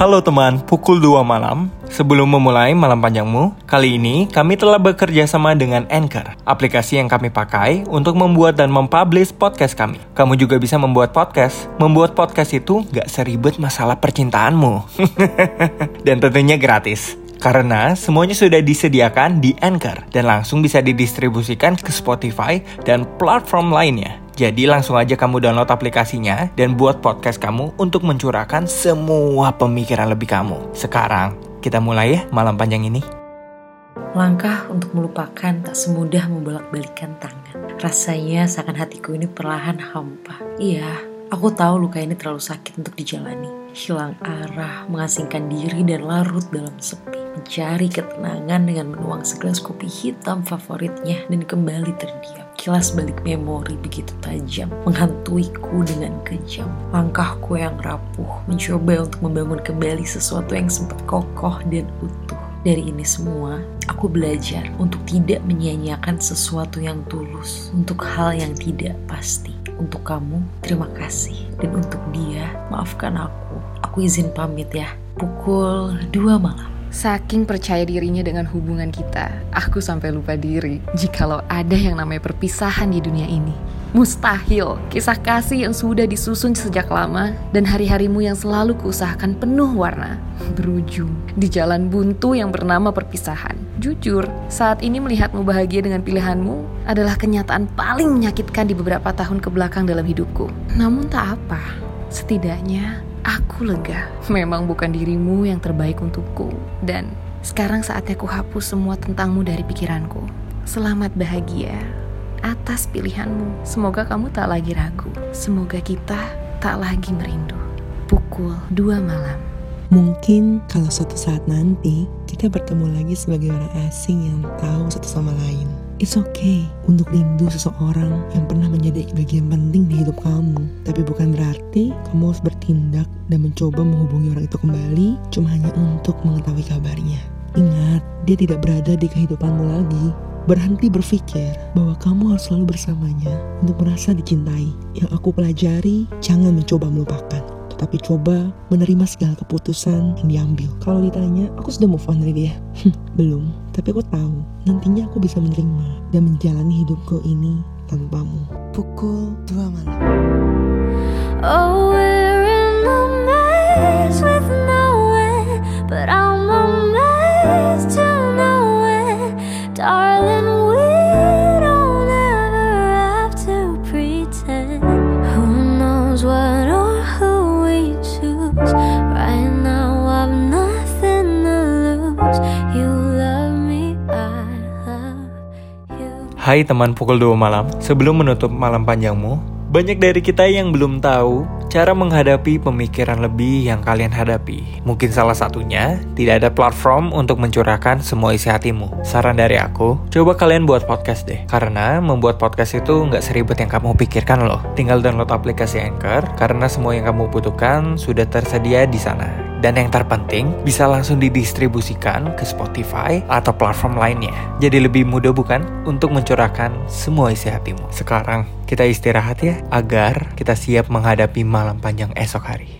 Halo teman, pukul 2 malam. Sebelum memulai malam panjangmu, kali ini kami telah bekerja sama dengan Anchor, aplikasi yang kami pakai untuk membuat dan mempublish podcast kami. Kamu juga bisa membuat podcast. Membuat podcast itu gak seribet masalah percintaanmu. dan tentunya gratis. Karena semuanya sudah disediakan di Anchor dan langsung bisa didistribusikan ke Spotify dan platform lainnya. Jadi langsung aja kamu download aplikasinya dan buat podcast kamu untuk mencurahkan semua pemikiran lebih kamu. Sekarang, kita mulai ya malam panjang ini. Langkah untuk melupakan tak semudah membolak-balikan tangan. Rasanya seakan hatiku ini perlahan hampa. Iya, aku tahu luka ini terlalu sakit untuk dijalani. Hilang arah, mengasingkan diri dan larut dalam sepi. Mencari ketenangan dengan menuang segelas kopi hitam favoritnya dan kembali terdiam. Kilas balik memori begitu tajam, menghantuiku dengan kejam. Langkahku yang rapuh, mencoba untuk membangun kembali sesuatu yang sempat kokoh dan utuh. Dari ini semua, aku belajar untuk tidak menyia-nyiakan sesuatu yang tulus, untuk hal yang tidak pasti. Untuk kamu, terima kasih. Dan untuk dia, maafkan aku. Aku izin pamit ya. Pukul 2 malam. Saking percaya dirinya dengan hubungan kita, aku sampai lupa diri jikalau ada yang namanya perpisahan di dunia ini. Mustahil, kisah kasih yang sudah disusun sejak lama dan hari-harimu yang selalu kuusahakan penuh warna berujung di jalan buntu yang bernama perpisahan. Jujur, saat ini melihatmu bahagia dengan pilihanmu adalah kenyataan paling menyakitkan di beberapa tahun ke belakang dalam hidupku. Namun tak apa, setidaknya Aku lega, memang bukan dirimu yang terbaik untukku. Dan sekarang saatnya ku hapus semua tentangmu dari pikiranku. Selamat bahagia atas pilihanmu. Semoga kamu tak lagi ragu. Semoga kita tak lagi merindu. Pukul 2 malam. Mungkin kalau suatu saat nanti kita bertemu lagi sebagai orang asing yang tahu satu sama lain It's okay untuk rindu seseorang yang pernah menjadi bagian penting di hidup kamu. Tapi bukan berarti kamu harus bertindak dan mencoba menghubungi orang itu kembali cuma hanya untuk mengetahui kabarnya. Ingat, dia tidak berada di kehidupanmu lagi. Berhenti berpikir bahwa kamu harus selalu bersamanya untuk merasa dicintai. Yang aku pelajari, jangan mencoba melupakan tapi coba menerima segala keputusan yang diambil. Kalau ditanya, aku sudah move on dari dia. Belum, tapi aku tahu nantinya aku bisa menerima dan menjalani hidupku ini tanpamu. Pukul 2 malam. Hai teman pukul 2 malam, sebelum menutup malam panjangmu, banyak dari kita yang belum tahu cara menghadapi pemikiran lebih yang kalian hadapi. Mungkin salah satunya, tidak ada platform untuk mencurahkan semua isi hatimu. Saran dari aku, coba kalian buat podcast deh. Karena membuat podcast itu nggak seribet yang kamu pikirkan loh. Tinggal download aplikasi Anchor, karena semua yang kamu butuhkan sudah tersedia di sana. Dan yang terpenting, bisa langsung didistribusikan ke Spotify atau platform lainnya. Jadi lebih mudah bukan untuk mencurahkan semua isi hatimu. Sekarang kita istirahat ya, agar kita siap menghadapi malam panjang esok hari.